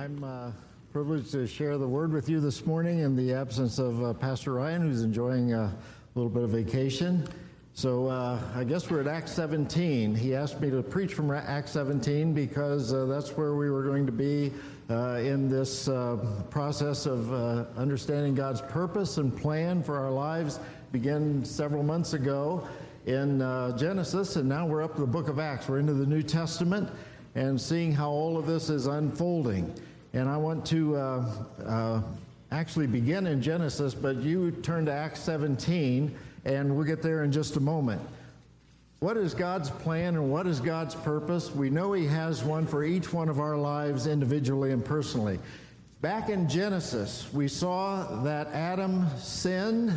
I'm uh, privileged to share the word with you this morning in the absence of uh, Pastor Ryan, who's enjoying a little bit of vacation. So uh, I guess we're at Acts 17. He asked me to preach from Acts 17 because uh, that's where we were going to be uh, in this uh, process of understanding God's purpose and plan for our lives. Began several months ago in Genesis, and now we're up to the book of Acts. We're into the New Testament and seeing how all of this is unfolding. And I want to uh, uh, actually begin in Genesis, but you turn to Acts 17, and we'll get there in just a moment. What is God's plan and what is God's purpose? We know He has one for each one of our lives individually and personally. Back in Genesis, we saw that Adam sinned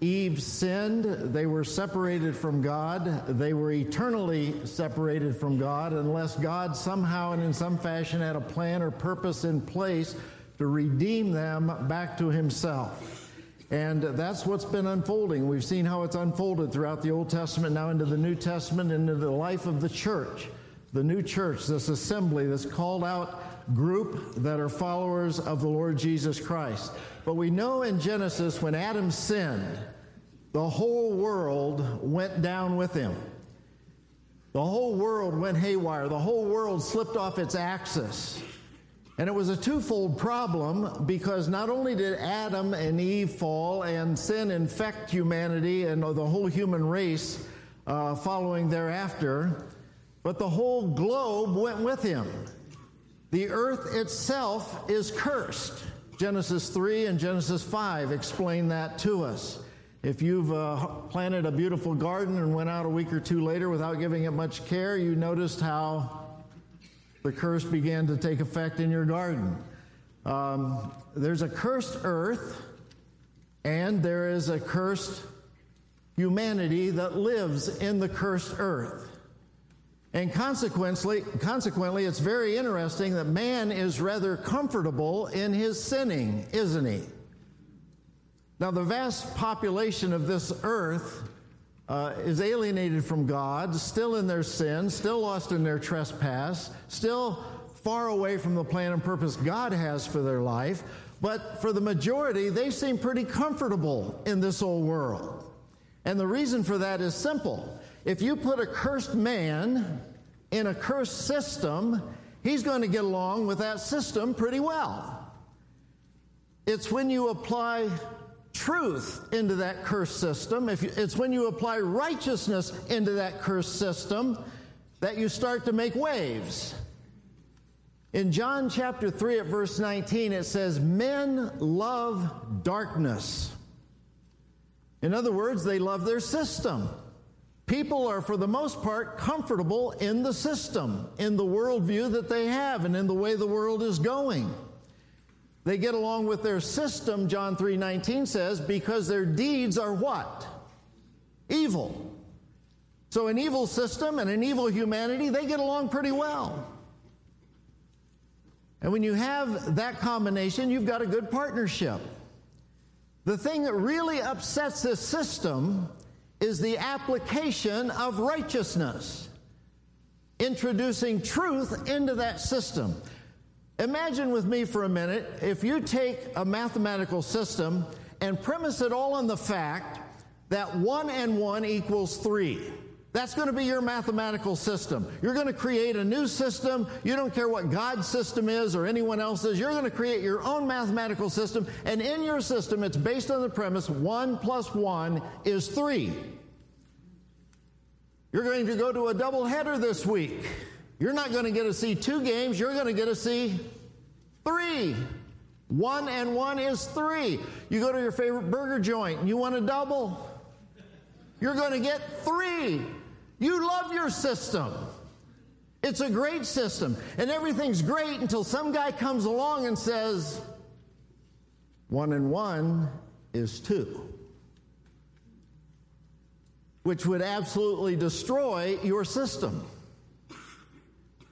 Eve sinned. They were separated from God. They were eternally separated from God unless God somehow and in some fashion had a plan or purpose in place to redeem them back to Himself. And that's what's been unfolding. We've seen how it's unfolded throughout the Old Testament, now into the New Testament, into the life of the church. The new church, this assembly, this called out group that are followers of the Lord Jesus Christ. But we know in Genesis when Adam sinned, the whole world went down with him. The whole world went haywire. The whole world slipped off its axis. And it was a twofold problem because not only did Adam and Eve fall and sin infect humanity and the whole human race uh, following thereafter, but the whole globe went with him. The earth itself is cursed. Genesis 3 and Genesis 5 explain that to us. If you've uh, planted a beautiful garden and went out a week or two later without giving it much care, you noticed how the curse began to take effect in your garden. Um, there's a cursed earth, and there is a cursed humanity that lives in the cursed earth. And consequently, consequently, it's very interesting that man is rather comfortable in his sinning, isn't he? Now, the vast population of this earth uh, is alienated from God, still in their sin, still lost in their trespass, still far away from the plan and purpose God has for their life. But for the majority, they seem pretty comfortable in this old world. And the reason for that is simple if you put a cursed man in a cursed system, he's going to get along with that system pretty well. It's when you apply truth into that cursed system, if you, it's when you apply righteousness into that cursed system that you start to make waves. In John chapter 3 at verse 19, it says, Men love darkness. In other words, they love their system. People are, for the most part, comfortable in the system, in the worldview that they have, and in the way the world is going. They get along with their system, John 3:19 says, because their deeds are what? Evil. So an evil system and an evil humanity, they get along pretty well. And when you have that combination, you've got a good partnership. The thing that really upsets this system is the application of righteousness, introducing truth into that system. Imagine with me for a minute if you take a mathematical system and premise it all on the fact that 1 and 1 equals 3. That's going to be your mathematical system. You're going to create a new system. You don't care what God's system is or anyone else's. You're going to create your own mathematical system. And in your system, it's based on the premise 1 plus 1 is 3. You're going to go to a doubleheader this week. You're not going to get to see two games. You're going to get to see three. One and one is three. You go to your favorite burger joint and you want a double. You're going to get three. You love your system. It's a great system. And everything's great until some guy comes along and says, one and one is two, which would absolutely destroy your system.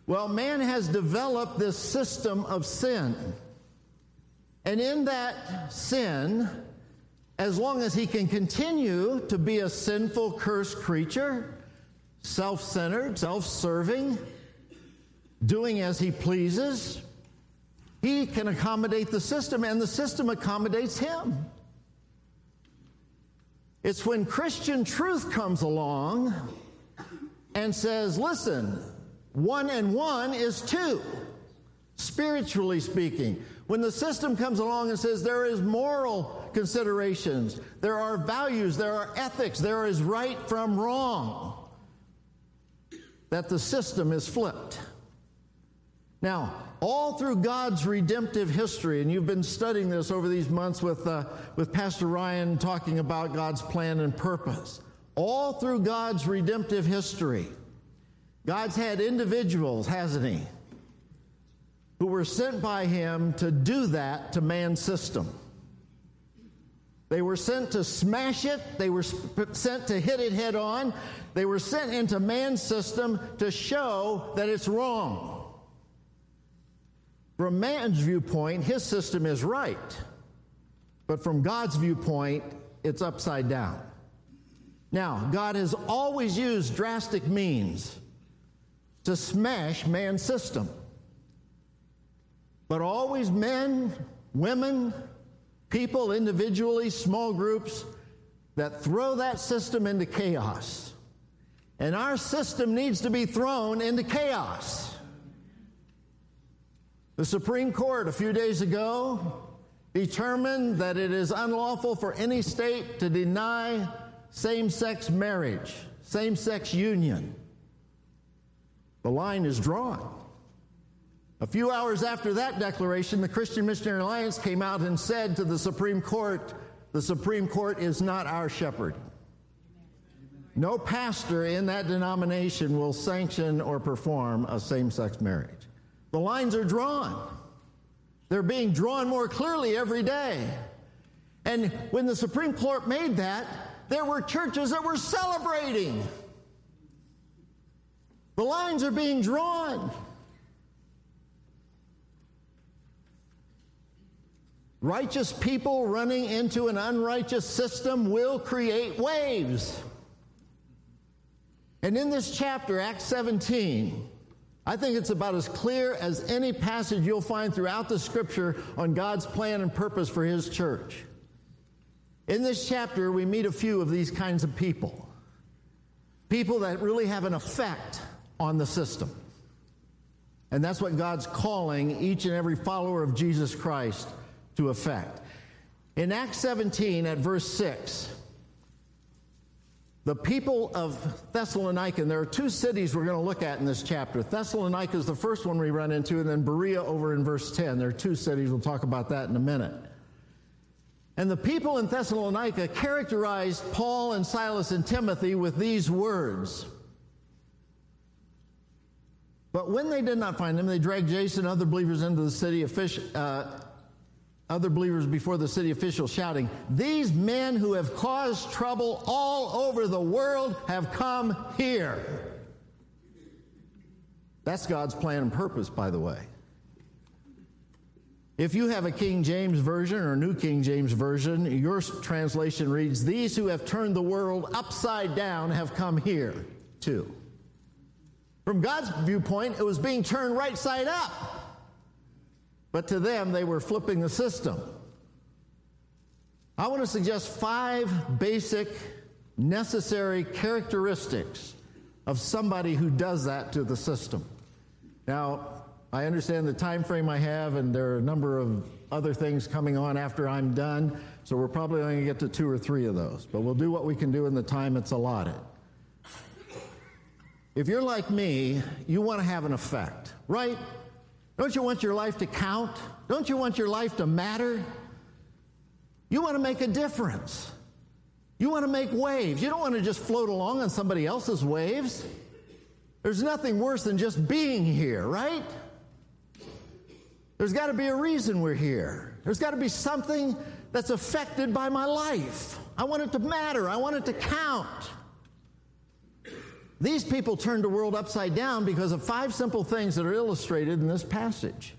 Well, man has developed this system of sin. And in that sin, as long as he can continue to be a sinful, cursed creature, self centered, self serving, doing as he pleases, He can accommodate the system, and the system accommodates him. It's when Christian truth comes along and says, listen, one and one is two, spiritually speaking. When the system comes along and says there is moral considerations, there are values, there are ethics, there is right from wrong, that the system is flipped. Now, all through God's redemptive history, and you've been studying this over these months with, uh, with Pastor Ryan talking about God's plan and purpose. All through God's redemptive history, God's had individuals, hasn't He, who were sent by Him to do that to man's system. They were sent to smash it. They were sent to hit it head on. They were sent into man's system to show that it's wrong. From man's viewpoint, his system is right. But from God's viewpoint, it's upside down. Now, God has always used drastic means to smash man's system. But always men, women, people individually, small groups that throw that system into chaos. And our system needs to be thrown into chaos. The Supreme Court a few days ago determined that it is unlawful for any state to deny same sex marriage, same sex union. The line is drawn. A few hours after that declaration, the Christian Missionary Alliance came out and said to the Supreme Court, The Supreme Court is not our shepherd. No pastor in that denomination will sanction or perform a same sex marriage. The lines are drawn. They're being drawn more clearly every day. And when the Supreme Court made that, there were churches that were celebrating. The lines are being drawn. Righteous people running into an unrighteous system will create waves. And in this chapter, Acts 17, I think it's about as clear as any passage you'll find throughout the scripture on God's plan and purpose for His church. In this chapter, we meet a few of these kinds of people. People that really have an effect on the system. And that's what God's calling each and every follower of Jesus Christ to effect. In Acts 17, at verse 6, the people of Thessalonica, and there are two cities we're going to look at in this chapter. Thessalonica is the first one we run into, and then Berea over in verse 10. There are two cities, we'll talk about that in a minute. And the people in Thessalonica characterized Paul and Silas and Timothy with these words. But when they did not find them, they dragged Jason and other believers into the city of fish, uh, other believers before the city officials, shouting, These men who have caused trouble all over the world have come here. That's God's plan and purpose, by the way. If you have a King James Version or a New King James Version, your translation reads, These who have turned the world upside down have come here too. From God's viewpoint, it was being turned right side up. But to them, they were flipping the system. I want to suggest five basic, necessary characteristics of somebody who does that to the system. Now, I understand the time frame I have, and there are a number of other things coming on after I'm done, so we're probably only going to get to two or three of those. But we'll do what we can do in the time it's allotted. If you're like me, you want to have an effect, right? Don't you want your life to count? Don't you want your life to matter? You want to make a difference. You want to make waves. You don't want to just float along on somebody else's waves. There's nothing worse than just being here, right? There's got to be a reason we're here. There's got to be something that's affected by my life. I want it to matter. I want it to count. These people turned the world upside down because of five simple things that are illustrated in this passage.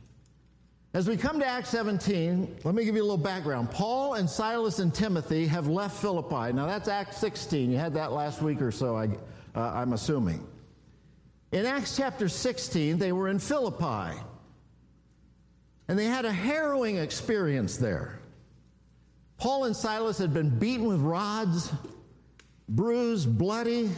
As we come to Acts 17, let me give you a little background. Paul and Silas and Timothy have left Philippi. Now, that's Acts 16. You had that last week or so, I, uh, I'm assuming. In Acts chapter 16, they were in Philippi. And they had a harrowing experience there. Paul and Silas had been beaten with rods, bruised, bloody.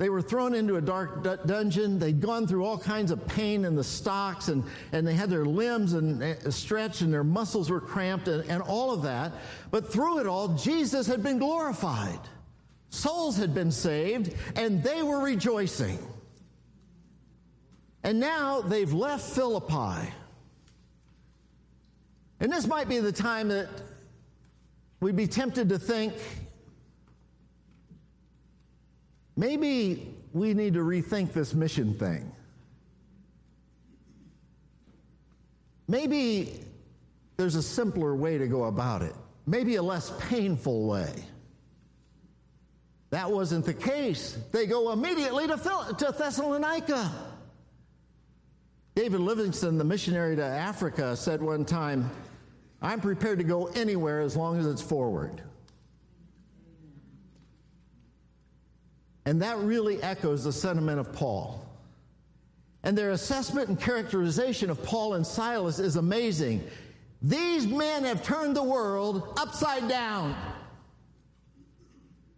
They were thrown into a dark d- dungeon. They'd gone through all kinds of pain in the stocks, and, and they had their limbs and uh, stretched, and their muscles were cramped, and, and all of that. But through it all, Jesus had been glorified. Souls had been saved, and they were rejoicing. And now they've left Philippi. And this might be the time that we'd be tempted to think maybe we need to rethink this mission thing. Maybe there's a simpler way to go about it, maybe a less painful way. That wasn't the case. They go immediately to, to Thessalonica. David Livingstone, the missionary to Africa, said one time, I'm prepared to go anywhere as long as it's forward. And that really echoes the sentiment of Paul. And their assessment and characterization of Paul and Silas is amazing. These men have turned the world upside down.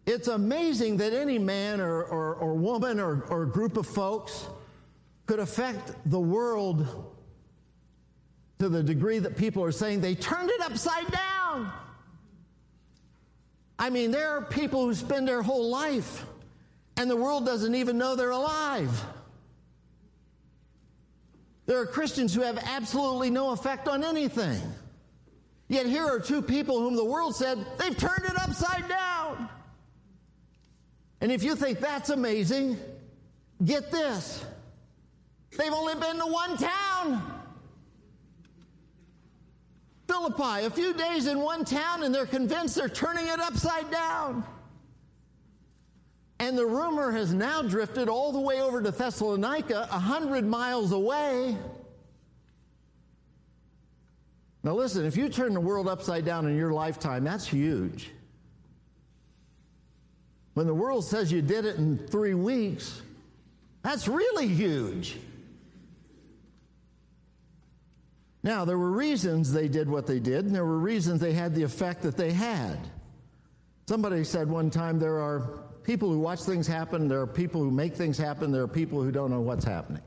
It's amazing that any man or, or, or woman or, or group of folks could affect the world to the degree that people are saying they turned it upside down. I mean, there are people who spend their whole life and the world doesn't even know they're alive. There are Christians who have absolutely no effect on anything. Yet here are two people whom the world said they've turned it upside down. And if you think that's amazing, get this. They've only been to one town. Philippi, a few days in one town, and they're convinced they're turning it upside down. And the rumor has now drifted all the way over to Thessalonica, a hundred miles away. Now, listen, if you turn the world upside down in your lifetime, that's huge. When the world says you did it in three weeks, that's really huge. Now, there were reasons they did what they did, and there were reasons they had the effect that they had. Somebody said one time there are people who watch things happen, there are people who make things happen, there are people who don't know what's happening.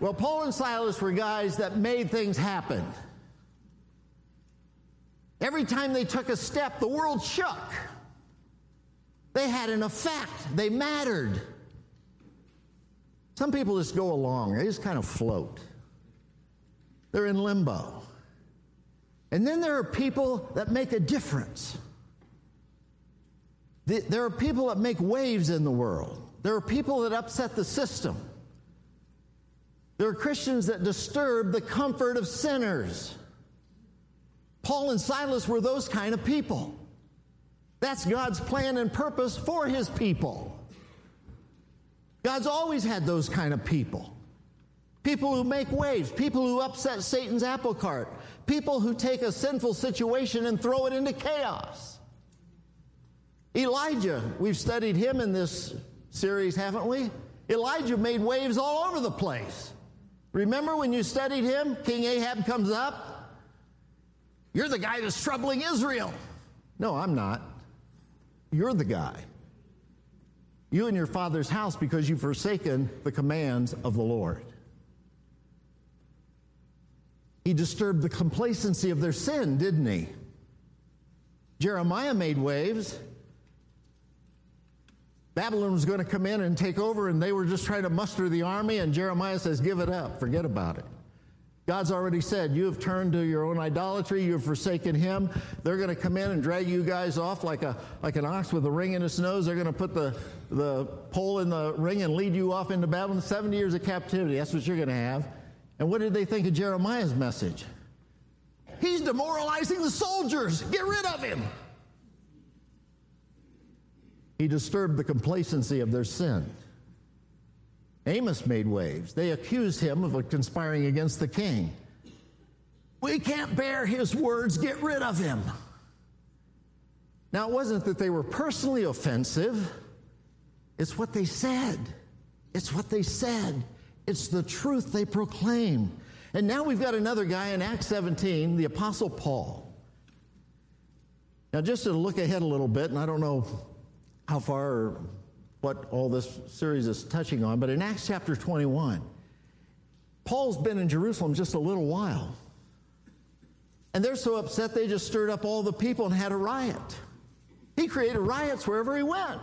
Well, Paul and Silas were guys that made things happen. Every time they took a step, the world shook. They had an effect, they mattered. Some people just go along, they just kind of float. They're in limbo. And then there are people that make a difference. There are people that make waves in the world. There are people that upset the system. There are Christians that disturb the comfort of sinners. Paul and Silas were those kind of people. That's God's plan and purpose for his people. God's always had those kind of people. People who make waves, people who upset Satan's apple cart, people who take a sinful situation and throw it into chaos. Elijah, we've studied him in this series, haven't we? Elijah made waves all over the place. Remember when you studied him? King Ahab comes up. You're the guy that's troubling Israel. No, I'm not. You're the guy. You and your father's house because you've forsaken the commands of the Lord. He disturbed the complacency of their sin, didn't he? Jeremiah made waves. Babylon was going to come in and take over, and they were just trying to muster the army, and Jeremiah says, Give it up, forget about it. God's already said, You have turned to your own idolatry, you have forsaken him. They're going to come in and drag you guys off like, a, like an ox with a ring in its nose. They're going to put the, the pole in the ring and lead you off into Babylon. 70 years of captivity, that's what you're going to have. And what did they think of Jeremiah's message? He's demoralizing the soldiers. Get rid of him. He disturbed the complacency of their sin. Amos made waves. They accused him of conspiring against the king. We can't bear his words. Get rid of him. Now, it wasn't that they were personally offensive, it's what they said. It's what they said. It's the truth they proclaim. And now we've got another guy in Acts 17, the Apostle Paul. Now, just to look ahead a little bit, and I don't know how far or what all this series is touching on, but in Acts chapter 21, Paul's been in Jerusalem just a little while. And they're so upset they just stirred up all the people and had a riot. He created riots wherever he went.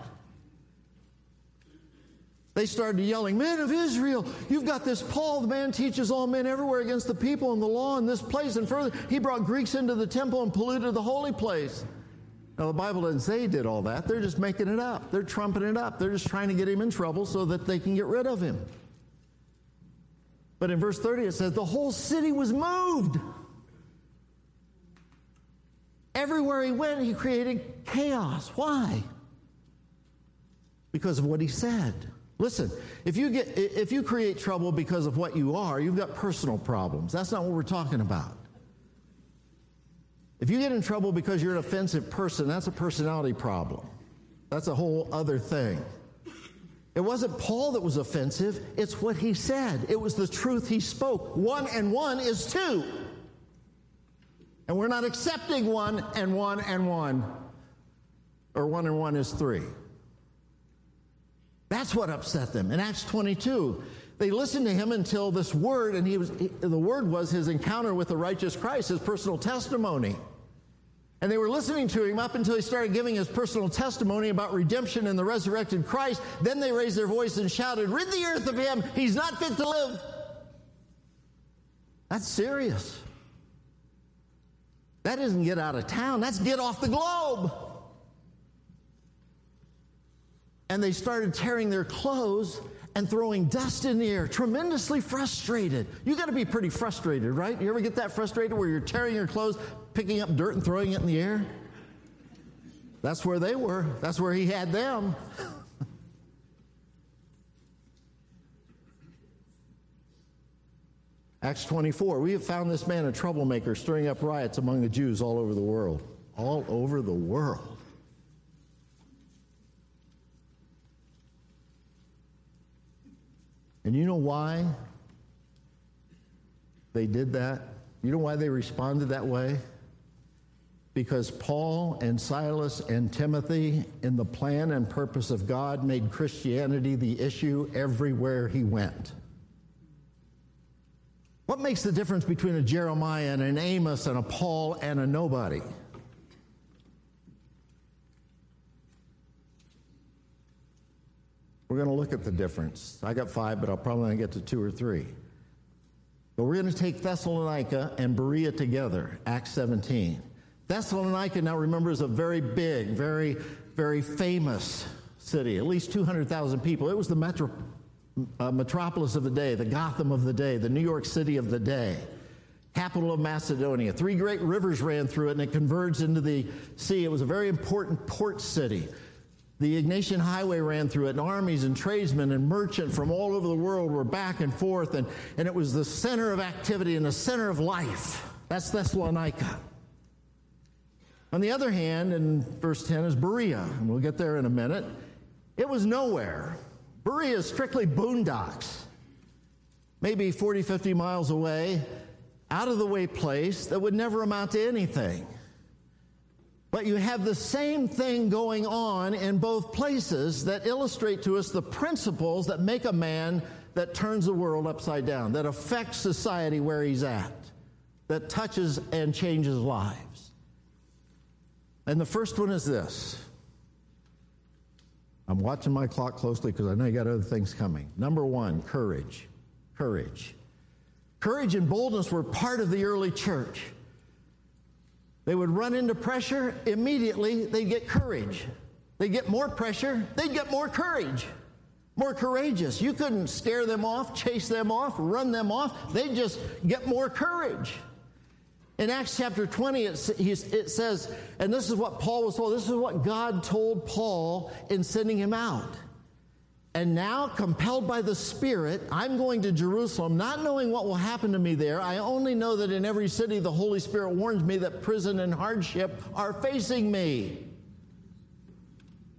They started yelling, Men of Israel, you've got this Paul, the man teaches all men everywhere against the people and the law in this place. And further, he brought Greeks into the temple and polluted the holy place. Now, the Bible doesn't say he did all that. They're just making it up. They're trumping it up. They're just trying to get him in trouble so that they can get rid of him. But in verse 30, it says, The whole city was moved. Everywhere he went, he created chaos. Why? Because of what he said. Listen, if you, get, if you create trouble because of what you are, you've got personal problems. That's not what we're talking about. If you get in trouble because you're an offensive person, that's a personality problem. That's a whole other thing. It wasn't Paul that was offensive, it's what he said. It was the truth he spoke. One and one is two. And we're not accepting one and one and one, or one and one is three. That's what upset them. In Acts 22, they listened to him until this word, and he was he, the word was his encounter with the righteous Christ, his personal testimony. And they were listening to him up until he started giving his personal testimony about redemption and the resurrected Christ. Then they raised their voice and shouted, Rid the earth of him, he's not fit to live. That's serious. That isn't get out of town, that's get off the globe. And they started tearing their clothes and throwing dust in the air, tremendously frustrated. You got to be pretty frustrated, right? You ever get that frustrated where you're tearing your clothes, picking up dirt and throwing it in the air? That's where they were. That's where he had them. Acts 24, we have found this man a troublemaker stirring up riots among the Jews all over the world. All over the world. And you know why they did that? You know why they responded that way? Because Paul and Silas and Timothy, in the plan and purpose of God, made Christianity the issue everywhere he went. What makes the difference between a Jeremiah and an Amos and a Paul and a nobody? We're going to look at the difference. I got five, but I'll probably only get to two or three. But we're going to take Thessalonica and Berea together, Acts 17. Thessalonica, now remember, is a very big, very, very famous city, at least 200,000 people. It was the metro, uh, metropolis of the day, the Gotham of the day, the New York City of the day, capital of Macedonia. Three great rivers ran through it and it converged into the sea. It was a very important port city. The Egnatian Highway ran through it, and armies and tradesmen and merchants from all over the world were back and forth, and, and it was the center of activity and the center of life. That's Thessalonica. On the other hand, in verse 10 is Berea, and we'll get there in a minute. It was nowhere. Berea is strictly boondocks, maybe 40, 50 miles away, out of the way place that would never amount to anything. But you have the same thing going on in both places that illustrate to us the principles that make a man that turns the world upside down, that affects society where he's at, that touches and changes lives. And the first one is this. I'm watching my clock closely because I know you got other things coming. Number one, courage. Courage. Courage and boldness were part of the early church. They would run into pressure, immediately they'd get courage. They'd get more pressure, they'd get more courage, more courageous. You couldn't scare them off, chase them off, run them off. They'd just get more courage. In Acts chapter 20, it, says, and this is what Paul was told, this is what God told Paul in sending him out. And now, compelled by the Spirit, I'm going to Jerusalem, not knowing what will happen to me there. I only know that in every city the Holy Spirit warns me that prison and hardship are facing me.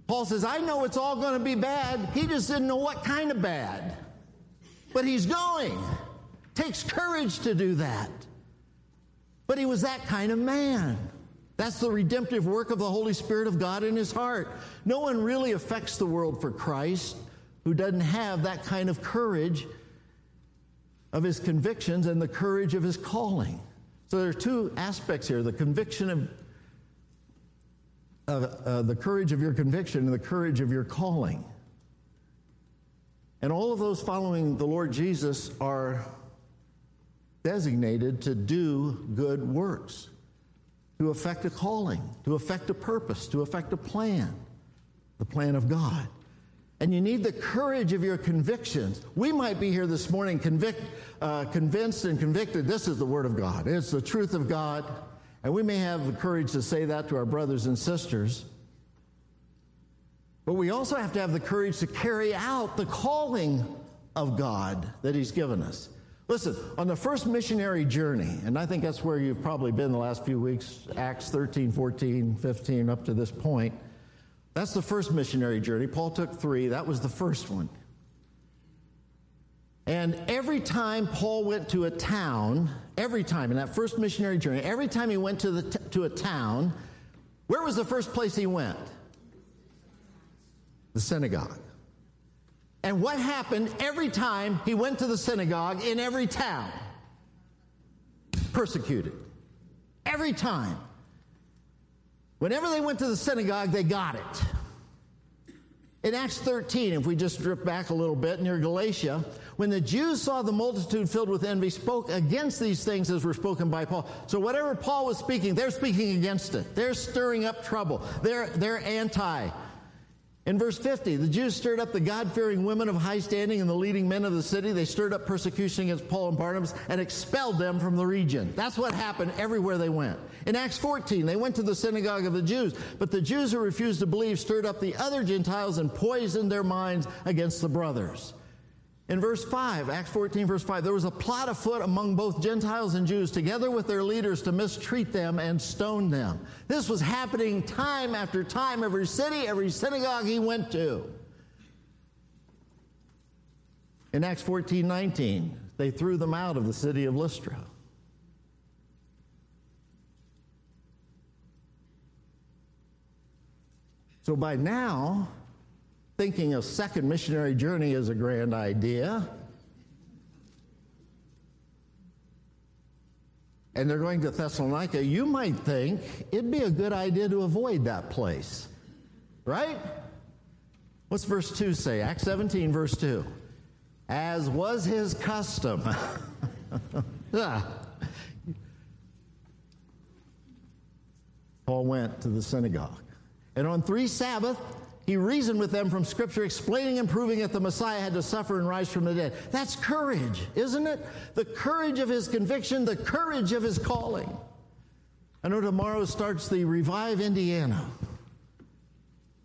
Paul says, I know it's all going to be bad. He just didn't know what kind of bad. But he's going. Takes courage to do that. But he was that kind of man. That's the redemptive work of the Holy Spirit of God in his heart. No one really affects the world for Christ who doesn't have that kind of courage of his convictions and the courage of his calling. So there are two aspects here the conviction of uh, uh, the courage of your conviction and the courage of your calling. And all of those following the Lord Jesus are designated to do good works, to effect a calling, to effect a purpose, to effect a plan, the plan of God. And you need the courage of your convictions. We might be here this morning convict, uh, convinced and convicted this is the Word of God, it's the truth of God. And we may have the courage to say that to our brothers and sisters. But we also have to have the courage to carry out the calling of God that He's given us. Listen, on the first missionary journey, and I think that's where you've probably been the last few weeks, Acts 13, 14, 15, up to this point. That's the first missionary journey. Paul took three, that was the first one. And every time Paul went to a town, every time in that first missionary journey, every time he went to, the t- to a town, where was the first place he went? The synagogue. And what happened every time he went to the synagogue in every town? Persecuted. Every time. Whenever they went to the synagogue, they got it. In Acts 13, if we just drift back a little bit near Galatia, when the Jews saw the multitude filled with envy, spoke against these things as were spoken by Paul. So whatever Paul was speaking, they're speaking against it. They're stirring up trouble. They're, they're anti. In verse 50, the Jews stirred up the God fearing women of high standing and the leading men of the city. They stirred up persecution against Paul and Barnabas and expelled them from the region. That's what happened everywhere they went. In Acts 14, they went to the synagogue of the Jews, but the Jews who refused to believe stirred up the other Gentiles and poisoned their minds against the brothers. In verse 5, Acts 14, verse 5, there was a plot afoot among both Gentiles and Jews, together with their leaders, to mistreat them and stone them. This was happening time after time, every city, every synagogue he went to. In Acts 14, 19, they threw them out of the city of Lystra. So by now, thinking a second missionary journey is a grand idea. And they're going to Thessalonica, you might think it'd be a good idea to avoid that place. Right? What's verse 2 say? Acts 17, verse 2. As was his custom. Paul went to the synagogue. And on three Sabbath, he reasoned with them from Scripture, explaining and proving that the Messiah had to suffer and rise from the dead. That's courage, isn't it? The courage of his conviction, the courage of his calling. I know tomorrow starts the Revive Indiana.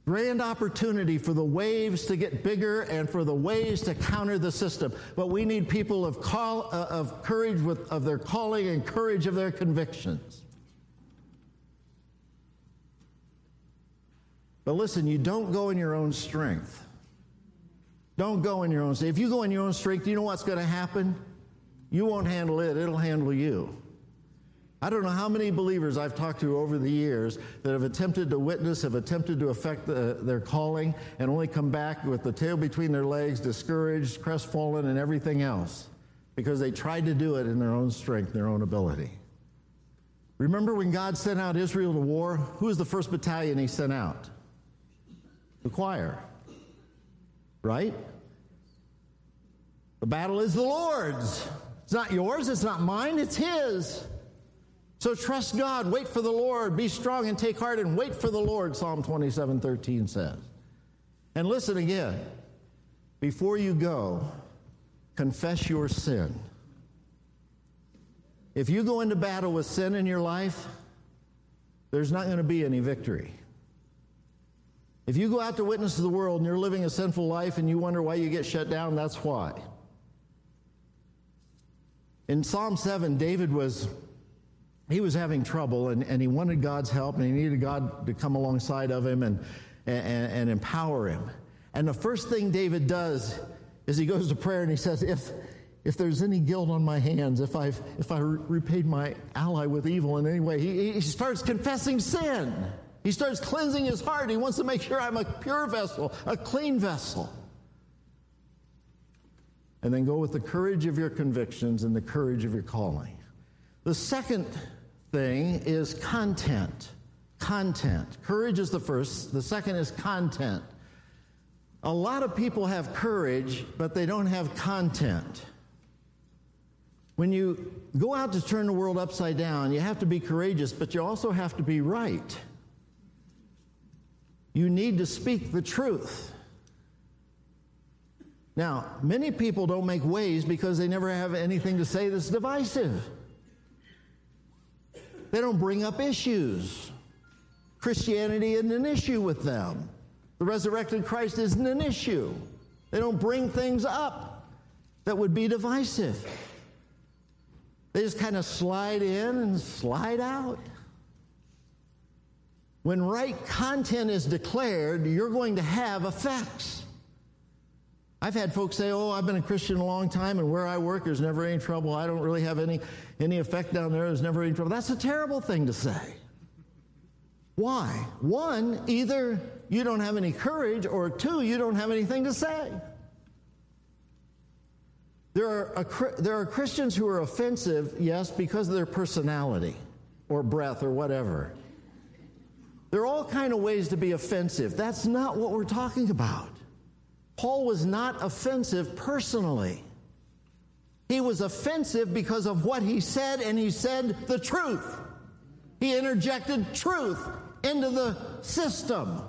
Grand opportunity for the waves to get bigger and for the waves to counter the system. But we need people of, call, uh, of courage with, of their calling and courage of their convictions. But listen, you don't go in your own strength. Don't go in your own strength. If you go in your own strength, you know what's going to happen? You won't handle it, it'll handle you. I don't know how many believers I've talked to over the years that have attempted to witness, have attempted to affect the, their calling, and only come back with the tail between their legs, discouraged, crestfallen, and everything else because they tried to do it in their own strength, their own ability. Remember when God sent out Israel to war? Who was the first battalion he sent out? The choir. Right? The battle is the Lord's. It's not yours, it's not mine, it's His. So trust God, wait for the Lord, be strong and take heart and wait for the Lord, Psalm 27 13 says. And listen again. Before you go, confess your sin. If you go into battle with sin in your life, there's not going to be any victory. If you go out to witness to the world and you're living a sinful life and you wonder why you get shut down, that's why. In Psalm 7, David was he was having trouble and, and he wanted God's help and he needed God to come alongside of him and, and, and empower him. And the first thing David does is he goes to prayer and he says, if, if there's any guilt on my hands, if I've if I repaid my ally with evil in any way, he, he starts confessing sin. He starts cleansing his heart. He wants to make sure I'm a pure vessel, a clean vessel. And then go with the courage of your convictions and the courage of your calling. The second thing is content. Content. Courage is the first, the second is content. A lot of people have courage, but they don't have content. When you go out to turn the world upside down, you have to be courageous, but you also have to be right. You need to speak the truth. Now, many people don't make waves because they never have anything to say that's divisive. They don't bring up issues. Christianity isn't an issue with them. The resurrected Christ isn't an issue. They don't bring things up that would be divisive. They just kind of slide in and slide out. When right content is declared, you're going to have effects. I've had folks say, "Oh, I've been a Christian a long time, and where I work, there's never any trouble. I don't really have any any effect down there. There's never any trouble." That's a terrible thing to say. Why? One, either you don't have any courage, or two, you don't have anything to say. There are, a, there are Christians who are offensive, yes, because of their personality or breath or whatever. There are all kind of ways to be offensive. That's not what we're talking about. Paul was not offensive personally. He was offensive because of what he said, and he said the truth. He interjected truth into the system.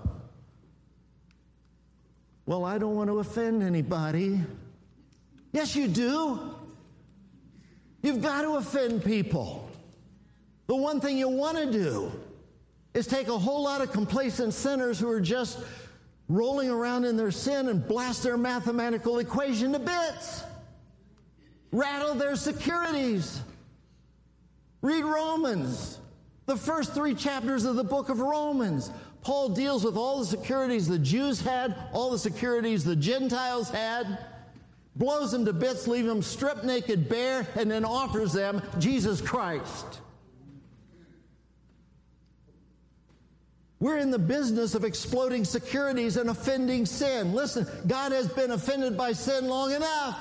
Well, I don't want to offend anybody. Yes, you do. You've got to offend people. The one thing you want to do is take a whole lot of complacent sinners who are just rolling around in their sin and blast their mathematical equation to bits. Rattle their securities. Read Romans, the first three chapters of the book of Romans. Paul deals with all the securities the Jews had, all the securities the Gentiles had, blows them to bits, leaves them stripped naked, bare, and then offers them Jesus Christ. We're in the business of exploding securities and offending sin. Listen, God has been offended by sin long enough.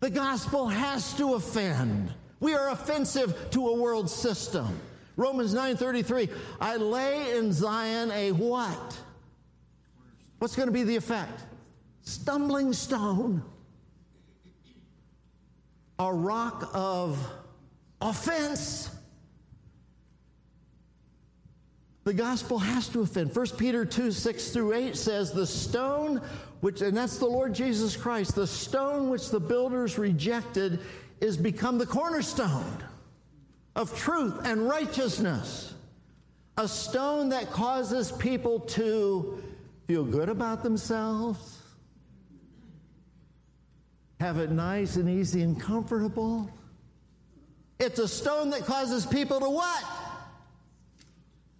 The gospel has to offend. We are offensive to a world system. Romans 9:33, I lay in Zion a what? What's going to be the effect? Stumbling stone. A rock of offense. The gospel has to offend. 1 Peter 2 6 through 8 says, The stone, which, and that's the Lord Jesus Christ, the stone which the builders rejected is become the cornerstone of truth and righteousness. A stone that causes people to feel good about themselves, have it nice and easy and comfortable. It's a stone that causes people to what?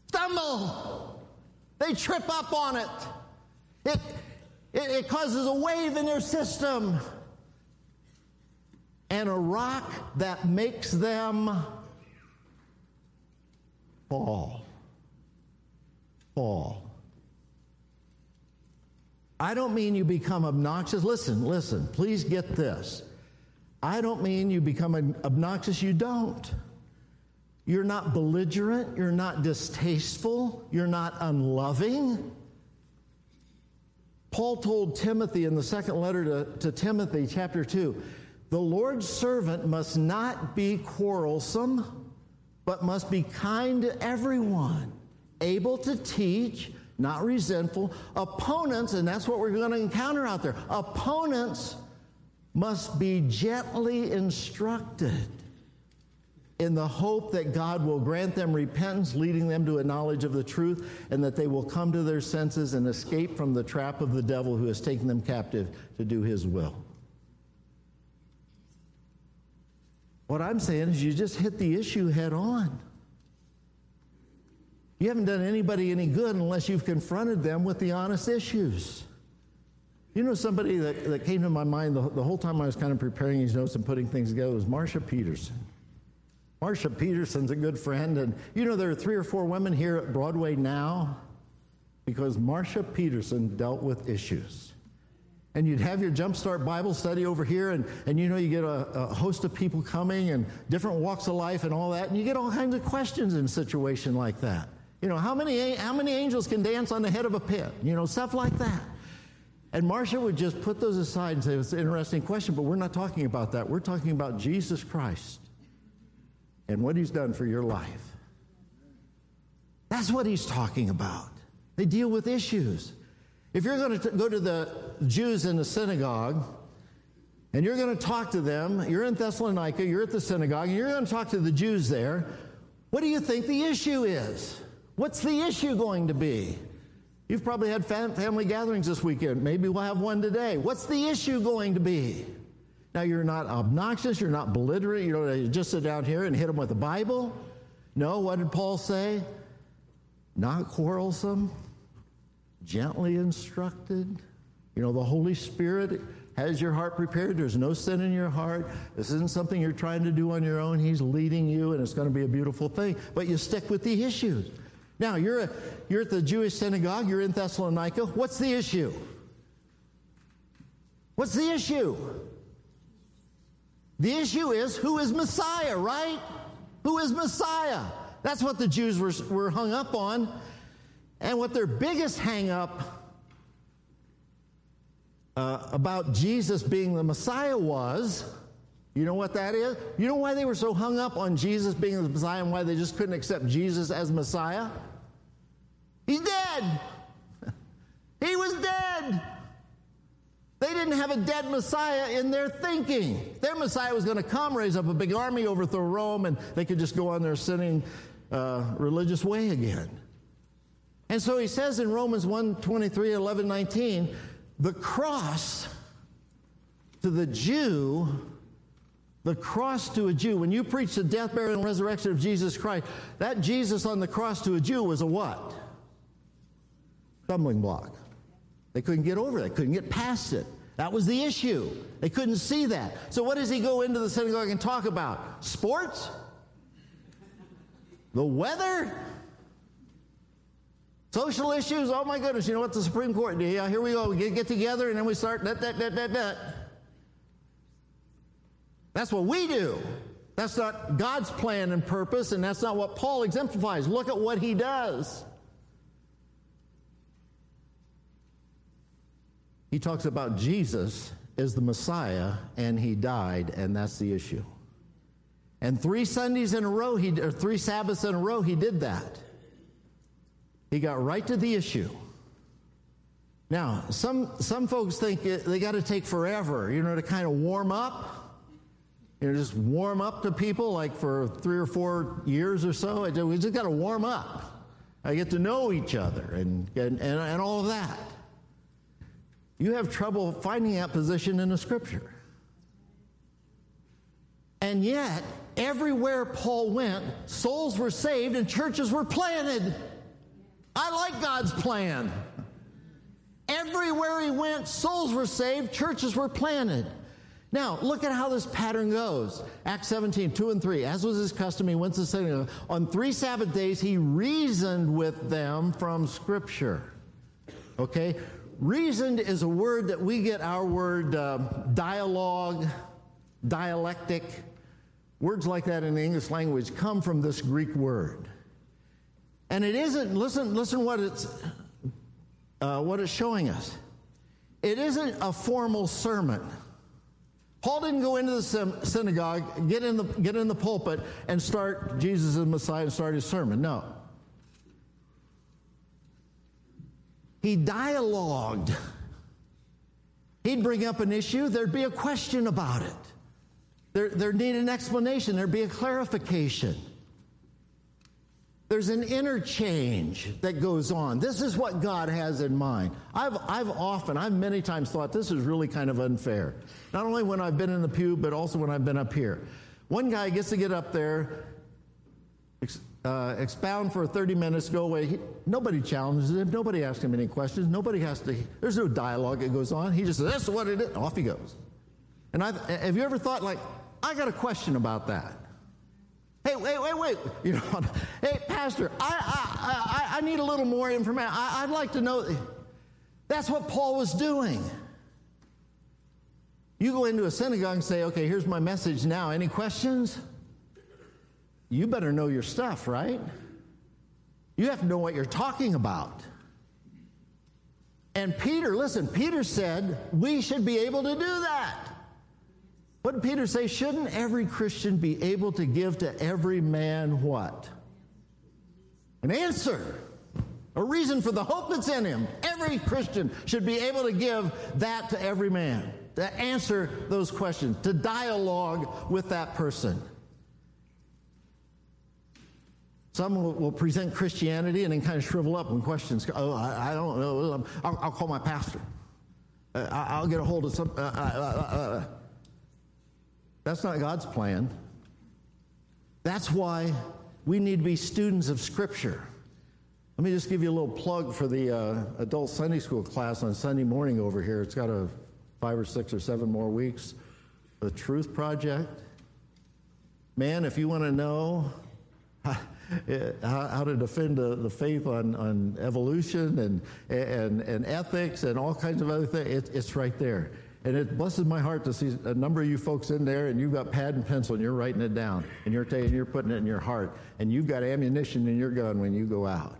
Stumble. They trip up on it. It, it, it causes a wave in their system and a rock that makes them fall. Fall. I don't mean you become obnoxious. Listen, listen, please get this. I don't mean you become obnoxious, you don't. You're not belligerent. You're not distasteful. You're not unloving. Paul told Timothy in the second letter to, to Timothy, chapter 2, the Lord's servant must not be quarrelsome, but must be kind to everyone, able to teach, not resentful. Opponents, and that's what we're going to encounter out there, opponents must be gently instructed in the hope that God will grant them repentance, leading them to a knowledge of the truth, and that they will come to their senses and escape from the trap of the devil who has taken them captive to do his will. What I'm saying is, you just hit the issue head on. You haven't done anybody any good unless you've confronted them with the honest issues. You know, somebody that, that came to my mind the, the whole time I was kind of preparing these notes and putting things together was Marsha Peterson. Marsha Peterson's a good friend, and you know, there are three or four women here at Broadway now because Marsha Peterson dealt with issues. And you'd have your Jumpstart Bible study over here, and, and you know, you get a, a host of people coming and different walks of life and all that, and you get all kinds of questions in a situation like that. You know, how many, how many angels can dance on the head of a pit? You know, stuff like that. And Marsha would just put those aside and say, it's an interesting question, but we're not talking about that. We're talking about Jesus Christ and what he's done for your life. That's what he's talking about. They deal with issues. If you're going to go to the Jews in the synagogue and you're going to talk to them, you're in Thessalonica, you're at the synagogue, and you're going to talk to the Jews there, what do you think the issue is? What's the issue going to be? You've probably had fam- family gatherings this weekend. Maybe we'll have one today. What's the issue going to be? Now, you're not obnoxious, you're not belligerent, you don't just sit down here and hit them with the Bible. No, what did Paul say? Not quarrelsome, gently instructed. You know, the Holy Spirit has your heart prepared. There's no sin in your heart. This isn't something you're trying to do on your own. He's leading you, and it's going to be a beautiful thing. But you stick with the issues. Now, you're, a, you're at the Jewish synagogue, you're in Thessalonica. What's the issue? What's the issue? The issue is who is Messiah, right? Who is Messiah? That's what the Jews were, were hung up on. And what their biggest hang up uh, about Jesus being the Messiah was you know what that is? You know why they were so hung up on Jesus being the Messiah and why they just couldn't accept Jesus as Messiah? He's dead. he was dead. They didn't have a dead Messiah in their thinking. Their Messiah was going to come, raise up a big army, overthrow Rome, and they could just go on their sinning uh, religious way again. And so he says in Romans 1 23, 11, 19, the cross to the Jew, the cross to a Jew, when you preach the death, burial, and resurrection of Jesus Christ, that Jesus on the cross to a Jew was a what? Stumbling block. They couldn't get over it, couldn't get past it. That was the issue. They couldn't see that. So, what does he go into the synagogue and talk about? Sports? The weather? Social issues? Oh my goodness, you know what the Supreme Court, yeah, here we go. We get, get together and then we start that, that, that, that, that. That's what we do. That's not God's plan and purpose, and that's not what Paul exemplifies. Look at what he does. He talks about Jesus as the Messiah, and he died, and that's the issue. And three Sundays in a row, he, or three Sabbaths in a row, he did that. He got right to the issue. Now, some, some folks think they got to take forever, you know, to kind of warm up. You know, just warm up to people like for three or four years or so. We just got to warm up. I get to know each other and, and, and, and all of that you have trouble finding that position in the scripture. And yet, everywhere Paul went, souls were saved and churches were planted. I like God's plan. Everywhere he went, souls were saved, churches were planted. Now, look at how this pattern goes. Acts 17, 2 and 3. As was his custom, he went to the synagogue. On three Sabbath days, he reasoned with them from Scripture. Okay? Reasoned is a word that we get our word uh, dialogue, dialectic. Words like that in the English language come from this Greek word. And it isn't, listen, listen what it's, uh, what it's showing us. It isn't a formal sermon. Paul didn't go into the synagogue, get in the, get in the pulpit, and start Jesus as Messiah and start his sermon. No. He dialogued. He'd bring up an issue, there'd be a question about it. There, there needed an explanation, there'd be a clarification. There's an interchange that goes on. This is what God has in mind. I've, I've often, I've many times thought this is really kind of unfair. Not only when I've been in the pew, but also when I've been up here. One guy gets to get up there, uh, expound for 30 minutes, go away. He, nobody challenges him. Nobody asks him any questions. Nobody has to, there's no dialogue that goes on. He just says, that's what it is. Off he goes. And I, have you ever thought, like, I got a question about that? Hey, wait, wait, wait. You know, hey, Pastor, I, I, I, I need a little more information. I, I'd like to know. That's what Paul was doing. You go into a synagogue and say, okay, here's my message now. Any questions? You better know your stuff, right? You have to know what you're talking about. And Peter, listen, Peter said we should be able to do that. What did Peter say? Shouldn't every Christian be able to give to every man what? An answer. A reason for the hope that's in him. Every Christian should be able to give that to every man, to answer those questions, to dialogue with that person. Some will, will, present Christianity and then kind of shrivel up when questions. Oh, I, I don't know. I'll, I'll, call my pastor. Uh, I'll get a hold of some. Uh, uh, uh, uh, that's not God's plan. That's why we need to be students of Scripture. Let me just give you a little plug for the uh, adult Sunday school class on Sunday morning over here. It's got a five or six or seven more weeks. The Truth Project. Man, if you want to know how, how, to defend the, the faith on, on evolution and, and, and ethics and all kinds of other things. It, it's right there. And it blesses my heart to see a number of you folks in there, and you've got pad and pencil, and you're writing it down, and you're taking, you're putting it in your heart, and you've got ammunition in your gun when you go out.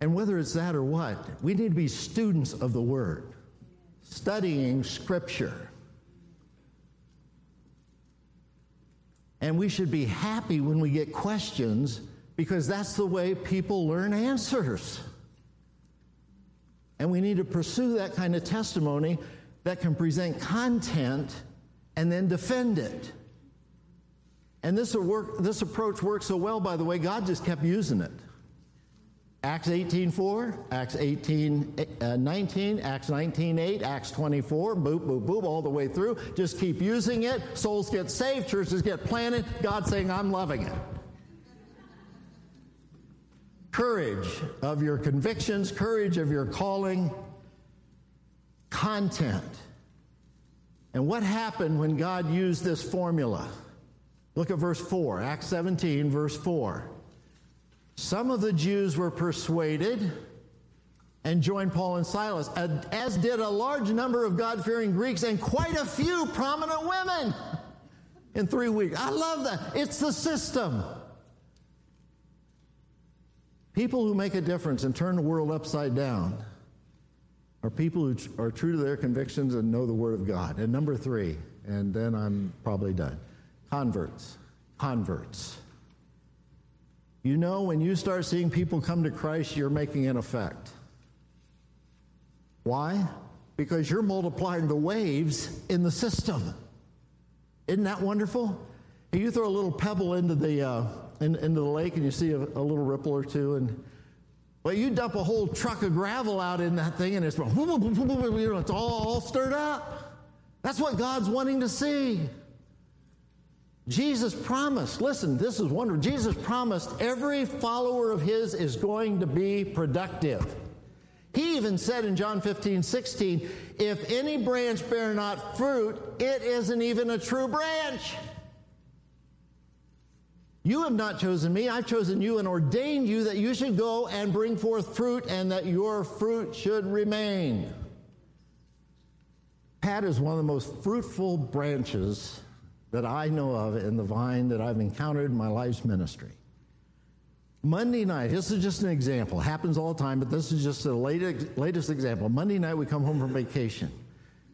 And whether it's that or what, we need to be students of the Word, studying Scripture. And we should be happy when we get questions because that's the way people learn answers. And we need to pursue that kind of testimony that can present content and then defend it. And this, work, this approach works so well, by the way, God just kept using it. Acts 18.4, Acts 18, uh, 19, Acts 19.8, Acts 24, boop, boop, boop, all the way through. Just keep using it. Souls get saved, churches get planted. God saying, I'm loving it. Courage of your convictions, courage of your calling, content. And what happened when God used this formula? Look at verse 4, Acts 17, verse 4. Some of the Jews were persuaded and joined Paul and Silas, as did a large number of God fearing Greeks and quite a few prominent women in three weeks. I love that. It's the system. People who make a difference and turn the world upside down are people who are true to their convictions and know the Word of God. And number three, and then I'm probably done converts. Converts. You know, when you start seeing people come to Christ, you're making an effect. Why? Because you're multiplying the waves in the system. Isn't that wonderful? You throw a little pebble into the, uh, in, into the lake and you see a, a, little ripple or two, and well, you dump a whole truck of gravel out in that thing and it's, it's all stirred up. That's what God's wanting to see. Jesus promised, listen, this is wonderful. Jesus promised every follower of his is going to be productive. He even said in John 15, 16, if any branch bear not fruit, it isn't even a true branch. You have not chosen me, I've chosen you and ordained you that you should go and bring forth fruit and that your fruit should remain. Pat is one of the most fruitful branches that I know of in the vine that I've encountered in my life's ministry. Monday night, this is just an example, happens all the time, but this is just the latest, latest example. Monday night, we come home from vacation.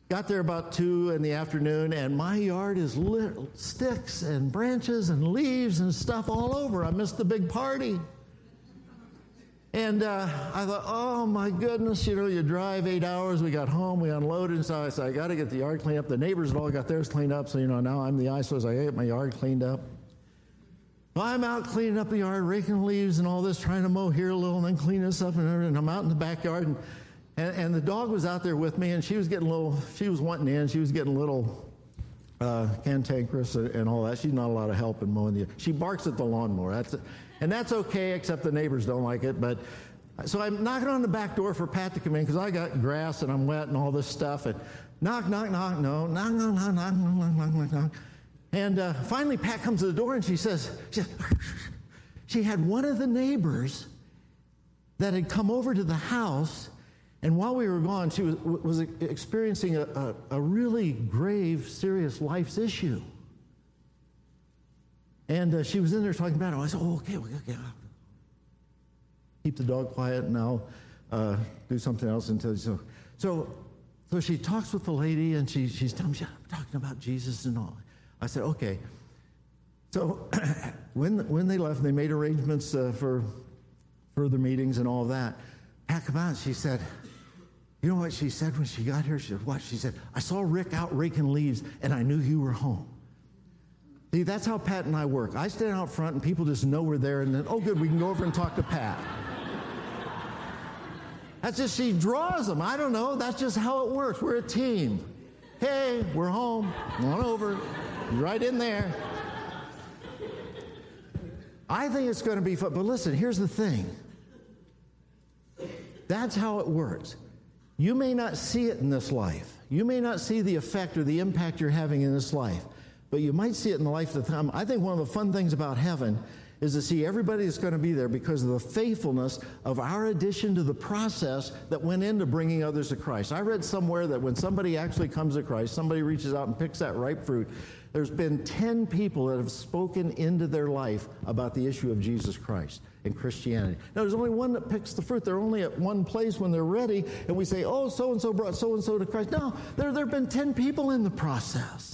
Got there about two in the afternoon, and my yard is lit, sticks and branches and leaves and stuff all over. I missed the big party. And uh, I thought, oh my goodness, you know, you drive eight hours. We got home, we unloaded, and so I said, I got to get the yard cleaned up. The neighbors had all got theirs cleaned up, so you know, now I'm the ice, so I get my yard cleaned up. Well, I'm out cleaning up the yard, raking leaves and all this, trying to mow here a little and then clean this up and everything. I'm out in the backyard, and, and, and the dog was out there with me, and she was getting a little, she was wanting in, she was getting a little uh, cantankerous and all that. She's not a lot of help in mowing the. She barks at the lawnmower. That's and that's okay, except the neighbors don't like it. But so I'm knocking on the back door for Pat to come in because I got grass and I'm wet and all this stuff. And knock, knock, knock, no, knock, knock, knock, knock, knock, knock, knock, knock. And uh, finally, Pat comes to the door and she says, she, she had one of the neighbors that had come over to the house and while we were gone, she was, was experiencing a, a, a really grave, serious life's issue. And uh, she was in there talking about it. I said, oh, okay, okay. Keep the dog quiet and I'll uh, do something else until so. So, so she talks with the lady and she, she's telling me, I'm talking about Jesus and all. I said, okay. So when, when they left, they made arrangements uh, for further meetings and all that. Pat come out, she said, you know what she said when she got here? She said, What? She said, I saw Rick out raking leaves and I knew you were home. See, that's how Pat and I work. I stand out front and people just know we're there and then, oh, good, we can go over and talk to Pat. That's just, she draws them. I don't know. That's just how it works. We're a team. Hey, we're home. Come on over. Right in there. I think it's going to be fun. But listen, here's the thing that's how it works. You may not see it in this life. You may not see the effect or the impact you're having in this life, but you might see it in the life of the time. I think one of the fun things about heaven is to see everybody that's going to be there because of the faithfulness of our addition to the process that went into bringing others to Christ. I read somewhere that when somebody actually comes to Christ, somebody reaches out and picks that ripe fruit, there's been 10 people that have spoken into their life about the issue of Jesus Christ and Christianity. Now, there's only one that picks the fruit. They're only at one place when they're ready, and we say, oh, so and so brought so and so to Christ. No, there, there have been 10 people in the process.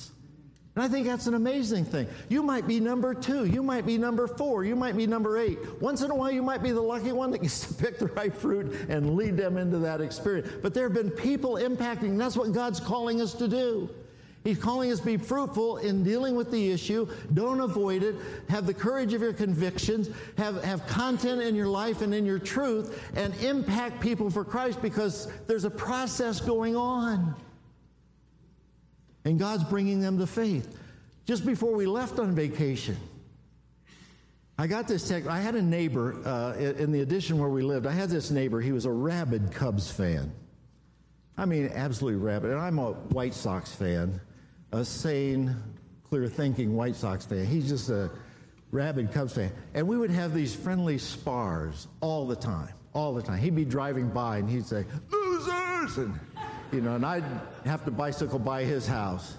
And I think that's an amazing thing. You might be number two. You might be number four. You might be number eight. Once in a while, you might be the lucky one that gets to pick the right fruit and lead them into that experience. But there have been people impacting. That's what God's calling us to do. He's calling us to be fruitful in dealing with the issue. Don't avoid it. Have the courage of your convictions. Have, have content in your life and in your truth and impact people for Christ because there's a process going on. And God's bringing them to faith. Just before we left on vacation, I got this text. I had a neighbor uh, in the addition where we lived. I had this neighbor. He was a rabid Cubs fan. I mean, absolutely rabid. And I'm a White Sox fan a sane, clear thinking White Sox fan. He's just a rabid Cubs fan. And we would have these friendly spars all the time, all the time. He'd be driving by and he'd say, losers! And, you know, and I'd have to bicycle by his house.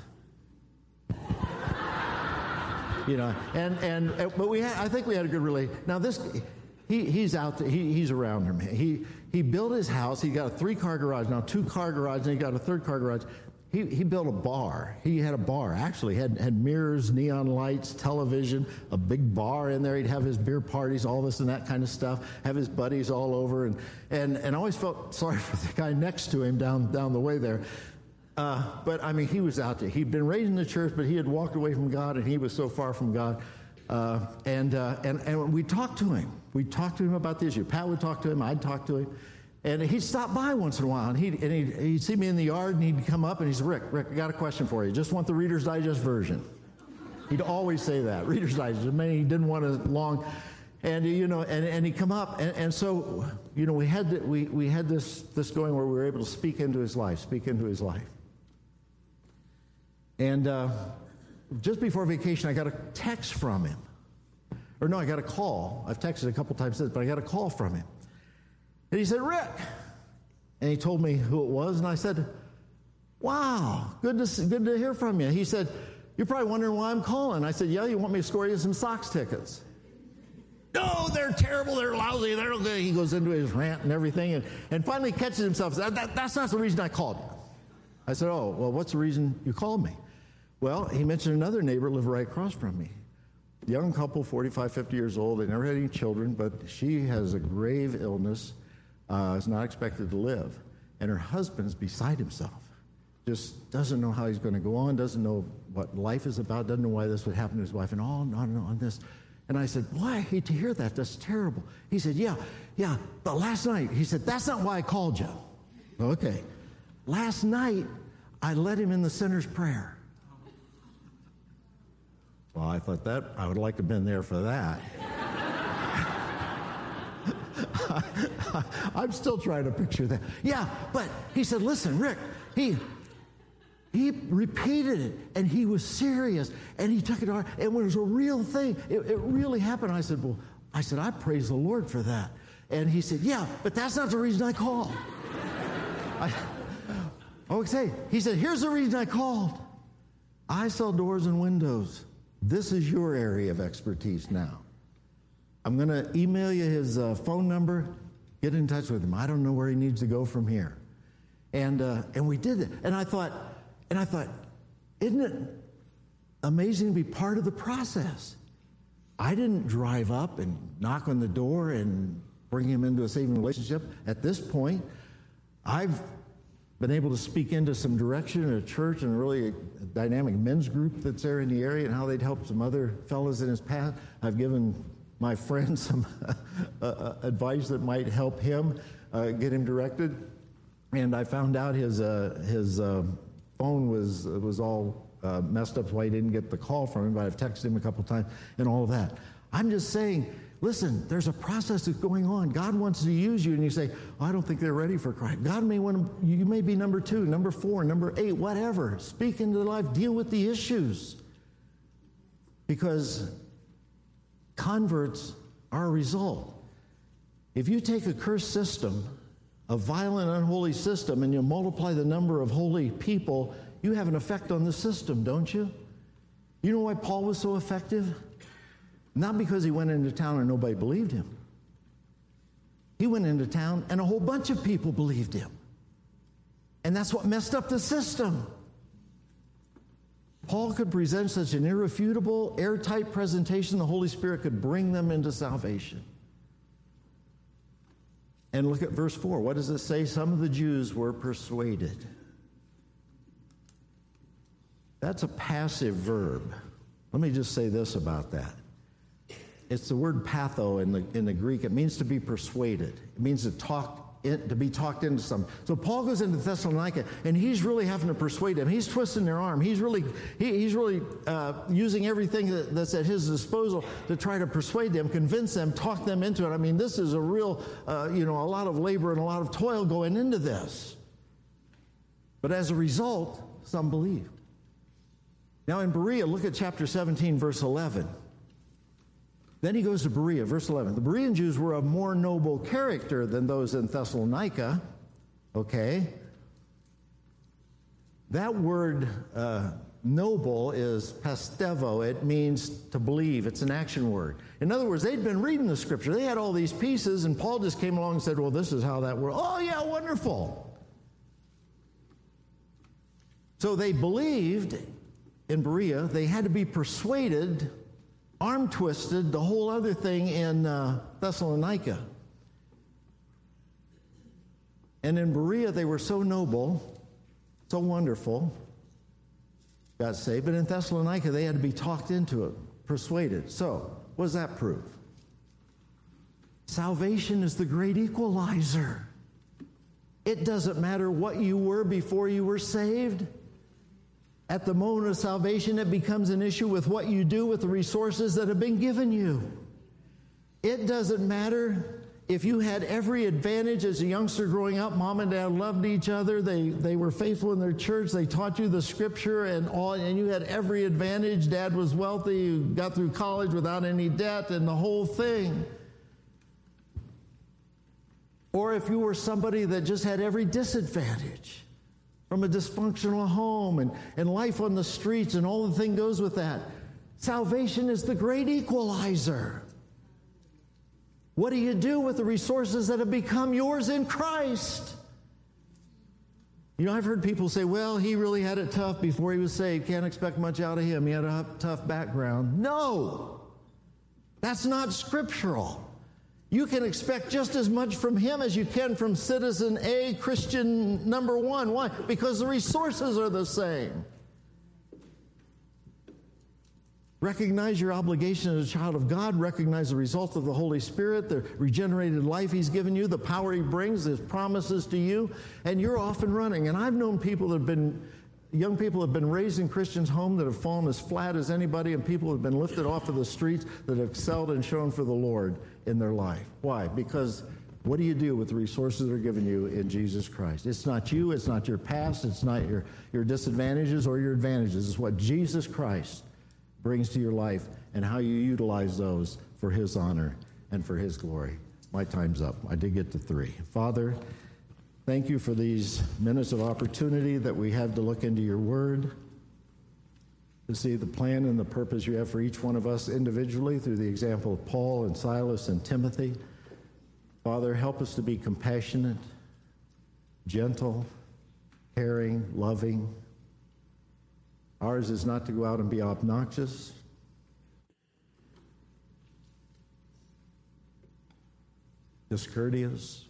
you know, and, and, uh, but we had, I think we had a good relation. Now this, he, he's out there, he, he's around him. He, he built his house. He got a three car garage, now two car garage, and he got a third car garage. He, he built a bar. He had a bar, actually, had, had mirrors, neon lights, television, a big bar in there. He'd have his beer parties, all this and that kind of stuff, have his buddies all over. And, and, and I always felt sorry for the guy next to him down, down the way there. Uh, but I mean, he was out there. He'd been raised in the church, but he had walked away from God, and he was so far from God. Uh, and, uh, and, and we talked to him. We talked to him about the issue. Pat would talk to him, I'd talk to him. And he'd stop by once in a while, and he'd, and he'd, he'd see me in the yard, and he'd come up, and he'd say, Rick, Rick, I got a question for you. Just want the Reader's Digest version. He'd always say that, Reader's Digest. I mean, he didn't want a long, and you know, and, and he'd come up, and, and so, you know, we had, the, we, we had this, this going where we were able to speak into his life, speak into his life. And uh, just before vacation, I got a text from him. Or no, I got a call. I've texted a couple times since, but I got a call from him. And he said, Rick. And he told me who it was, and I said, Wow, good to, good to hear from you. He said, You're probably wondering why I'm calling. I said, Yeah, you want me to score you some Sox tickets? No, they're terrible, they're lousy, they're good. He goes into his rant and everything, and, and finally catches himself. That, that, that's not the reason I called. I said, Oh, well, what's the reason you called me? Well, he mentioned another neighbor lived right across from me young couple, 45, 50 years old. They never had any children, but she has a grave illness uh, is not expected to live. And her husband is beside himself. Just doesn't know how he's going to go on, doesn't know what life is about, doesn't know why this would happen to his wife, and all on and on this. And I said, Why? I hate to hear that. That's terrible. He said, Yeah, yeah. But last night, he said, That's not why I called you. Okay. Last night, I led him in the sinner's prayer. Well, I thought that I would like to have been there for that. I'm still trying to picture that. Yeah, but he said, listen, Rick, he he repeated it and he was serious and he took it on and when it was a real thing. It, it really happened. I said, Well, I said, I praise the Lord for that. And he said, Yeah, but that's not the reason I called. I, okay. He said, Here's the reason I called. I sell doors and windows. This is your area of expertise now. I'm going to email you his uh, phone number. Get in touch with him. I don't know where he needs to go from here. And, uh, and we did it. And I thought, and I thought, isn't it amazing to be part of the process? I didn't drive up and knock on the door and bring him into a saving relationship. At this point, I've been able to speak into some direction in a church and really a dynamic men's group that's there in the area and how they'd help some other fellows in his path. I've given my friend some uh, uh, advice that might help him uh, get him directed. And I found out his, uh, his uh, phone was, was all messed up, so I didn't get the call from him, but I've texted him a couple times and all that. I'm just saying, listen, there's a process that's going on. God wants to use you, and you say, oh, I don't think they're ready for Christ. God may want to, you may be number two, number four, number eight, whatever. Speak into their life, deal with the issues. Because converts are a result. If you take a cursed system, a violent, unholy system, and you multiply the number of holy people, you have an effect on the system, don't you? You know why Paul was so effective? Not because he went into town and nobody believed him. He went into town and a whole bunch of people believed him. And that's what messed up the system. Paul could present such an irrefutable, airtight presentation, the Holy Spirit could bring them into salvation. And look at verse 4. What does it say? Some of the Jews were persuaded. That's a passive verb. Let me just say this about that. It's the word peitho in the, in the Greek. It means to be persuaded, it means to talk in, to be talked into something. So Paul goes into Thessalonica, and he's really having to persuade them. He's twisting their arm. He's really, he, he's really uh, using everything that, that's at his disposal to try to persuade them, convince them, talk them into it. I mean, this is a real, uh, you know, a lot of labor and a lot of toil going into this. But as a result, some believe. Now in Berea, look at chapter 17, verse 11. Then he goes to Berea, verse 11. The Berean Jews were of more noble character than those in Thessalonica. Okay? That word uh, noble is pastevo. It means to believe. It's an action word. In other words, they'd been reading the scripture. They had all these pieces, and Paul just came along and said, Well, this is how that works. Oh, yeah, wonderful. So they believed in Berea. They had to be persuaded arm twisted the whole other thing in uh, Thessalonica. And in Berea, they were so noble, so wonderful, God saved. But in Thessalonica, they had to be talked into it, persuaded. So, what does that prove? Salvation is the great equalizer. It doesn't matter what you were before you were saved. At the moment of salvation, it becomes an issue with what you do with the resources that have been given you. It doesn't matter if you had every advantage as a youngster growing up, mom and dad loved each other, they, they were faithful in their church, they taught you the scripture and all, and you had every advantage. Dad was wealthy, you got through college without any debt, and the whole thing. Or if you were somebody that just had every disadvantage from a dysfunctional home and, and life on the streets and all the thing goes with that. Salvation is the great equalizer. What do you do with the resources that have become yours in Christ? You know, I've heard people say, well, he really had it tough before he was saved. Can't expect much out of him. He had a tough background. No, that's not scriptural. You can expect just as much from him as you can from citizen A, Christian number one. Why? Because the resources are the same. Recognize your obligation as a child of God. Recognize the result of the Holy Spirit, the regenerated life He's given you, the power He brings, His promises to you, and you're off and running. And I've known people that have been young people have been raised in Christians' home that have fallen as flat as anybody, and people have been lifted off of the streets that have excelled and shown for the Lord in their life. Why? Because what do you do with the resources that are given you in Jesus Christ? It's not you, it's not your past, it's not your, your disadvantages or your advantages. It's what Jesus Christ brings to your life and how you utilize those for His honor and for His glory. My time's up. I did get to three. Father, thank you for these minutes of opportunity that we have to look into your word, to see the plan and the purpose you have for each one of us individually through the example of Paul and Silas and Timothy. Father, help us to be compassionate, gentle, caring, loving. Ours is not to go out and be obnoxious. Discourteous.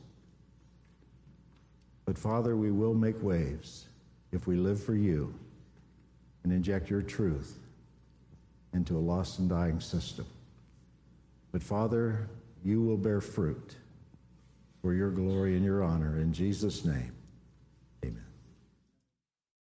But Father, we will make waves if we live for you and inject your truth into a lost and dying system. But Father, you will bear fruit for your glory and your honor. In Jesus' name.